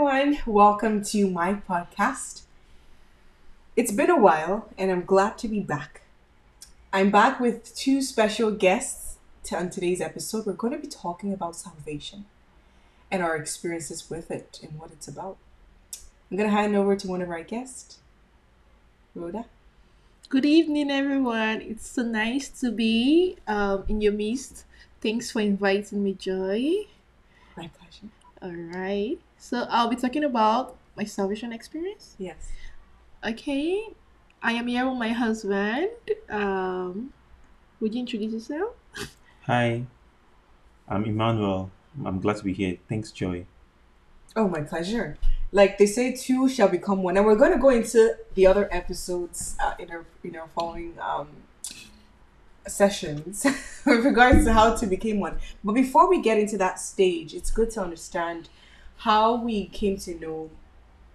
Welcome to my podcast. It's been a while, and I'm glad to be back. I'm back with two special guests to, on today's episode. We're going to be talking about salvation and our experiences with it and what it's about. I'm going to hand over to one of our guests, Rhoda. Good evening, everyone. It's so nice to be um, in your midst. Thanks for inviting me, Joy. My pleasure. All right. So I'll be talking about my salvation experience. Yes. Okay. I am here with my husband. Um, would you introduce yourself? Hi, I'm Emmanuel. I'm glad to be here. Thanks, Joy. Oh, my pleasure. Like they say, two shall become one, and we're going to go into the other episodes uh, in our in our following um, sessions with regards to how to become one. But before we get into that stage, it's good to understand how we came to know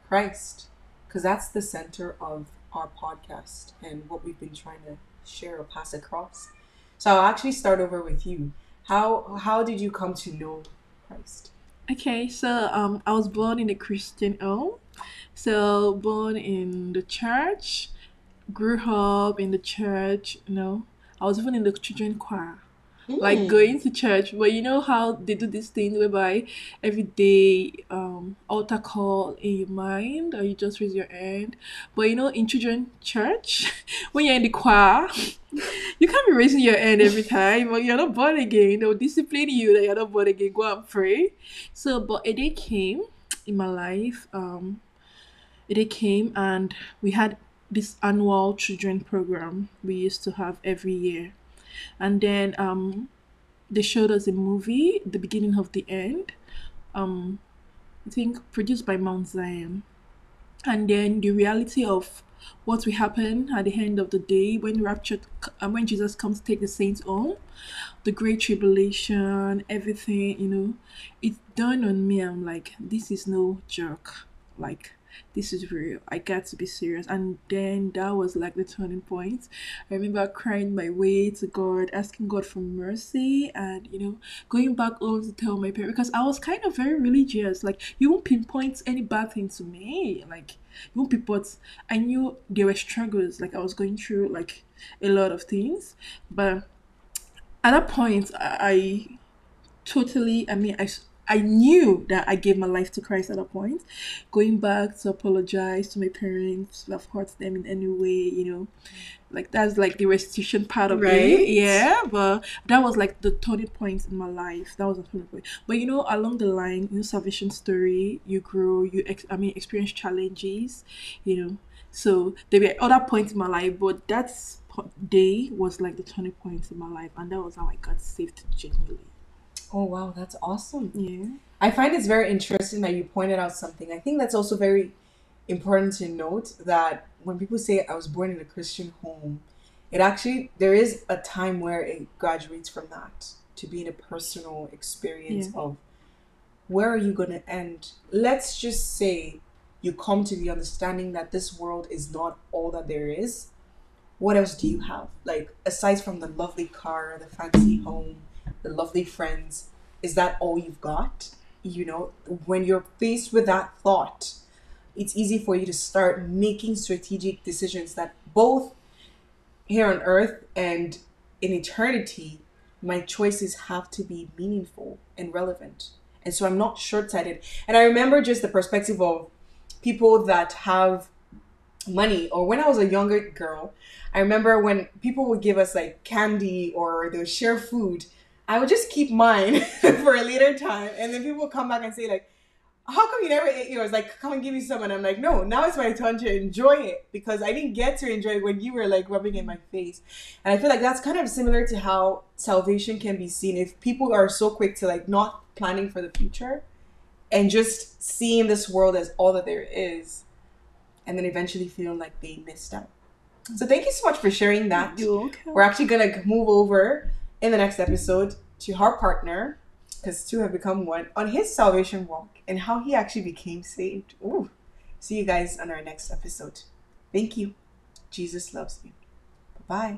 Christ, because that's the center of our podcast and what we've been trying to share or pass across. So I'll actually start over with you. How how did you come to know Christ? Okay, so um, I was born in a Christian home. So born in the church, grew up in the church. You know, I was even in the children choir, like Mm. going to church. But you know how they do this thing whereby every day um altar call in your mind, or you just raise your hand. But you know, in children church, when you're in the choir, you can't be raising your hand every time. But you're not born again. They'll discipline you that you're not born again. Go and pray. So, but a day came in my life. Um, a day came and we had this annual children program we used to have every year, and then um, they showed us a movie, the beginning of the end. Um, I think produced by Mount Zion, and then the reality of what will happen at the end of the day when rapture, uh, when Jesus comes to take the saints home, the great tribulation, everything, you know, it dawned on me. I'm like, this is no joke. Like, this is real. I got to be serious. And then that was like the turning point. I remember crying my way to God, asking God for mercy, and you know, going back home to tell my parents because I was kind of very religious. Like, you won't pinpoint any bad thing to me. Like, you won't pinpoint. I knew there were struggles. Like, I was going through like a lot of things, but at that point, I, I totally. I mean, I. I knew that I gave my life to Christ at a point. Going back to apologize to my parents, I've hurt them in any way, you know, like that's like the restitution part of Right. it. Yeah, but that was like the turning point in my life. That was a turning point. But you know, along the line, you know, salvation story, you grow, you ex- I mean, experience challenges, you know. So there were other points in my life, but that day was like the turning point in my life, and that was how I got saved genuinely. Oh wow, that's awesome. Yeah. I find it's very interesting that you pointed out something. I think that's also very important to note that when people say I was born in a Christian home, it actually there is a time where it graduates from that to being a personal experience of where are you going to end? Let's just say you come to the understanding that this world is not all that there is. What else do you have? Like aside from the lovely car, the fancy home, the lovely friends, is that all you've got? You know, when you're faced with that thought, it's easy for you to start making strategic decisions that both here on earth and in eternity, my choices have to be meaningful and relevant. And so I'm not short sighted. And I remember just the perspective of people that have money, or when I was a younger girl, I remember when people would give us like candy or they would share food, I would just keep mine for a later time. And then people would come back and say, like, how come you never ate yours? Like, come and give me some. And I'm like, no, now it's my turn to enjoy it because I didn't get to enjoy it when you were like rubbing it in my face. And I feel like that's kind of similar to how salvation can be seen. If people are so quick to like not planning for the future and just seeing this world as all that there is, and then eventually feeling like they missed out. So thank you so much for sharing that. You okay? We're actually gonna move over in the next episode to her partner, because two have become one, on his salvation walk and how he actually became saved. Ooh. See you guys on our next episode. Thank you. Jesus loves you. Bye bye.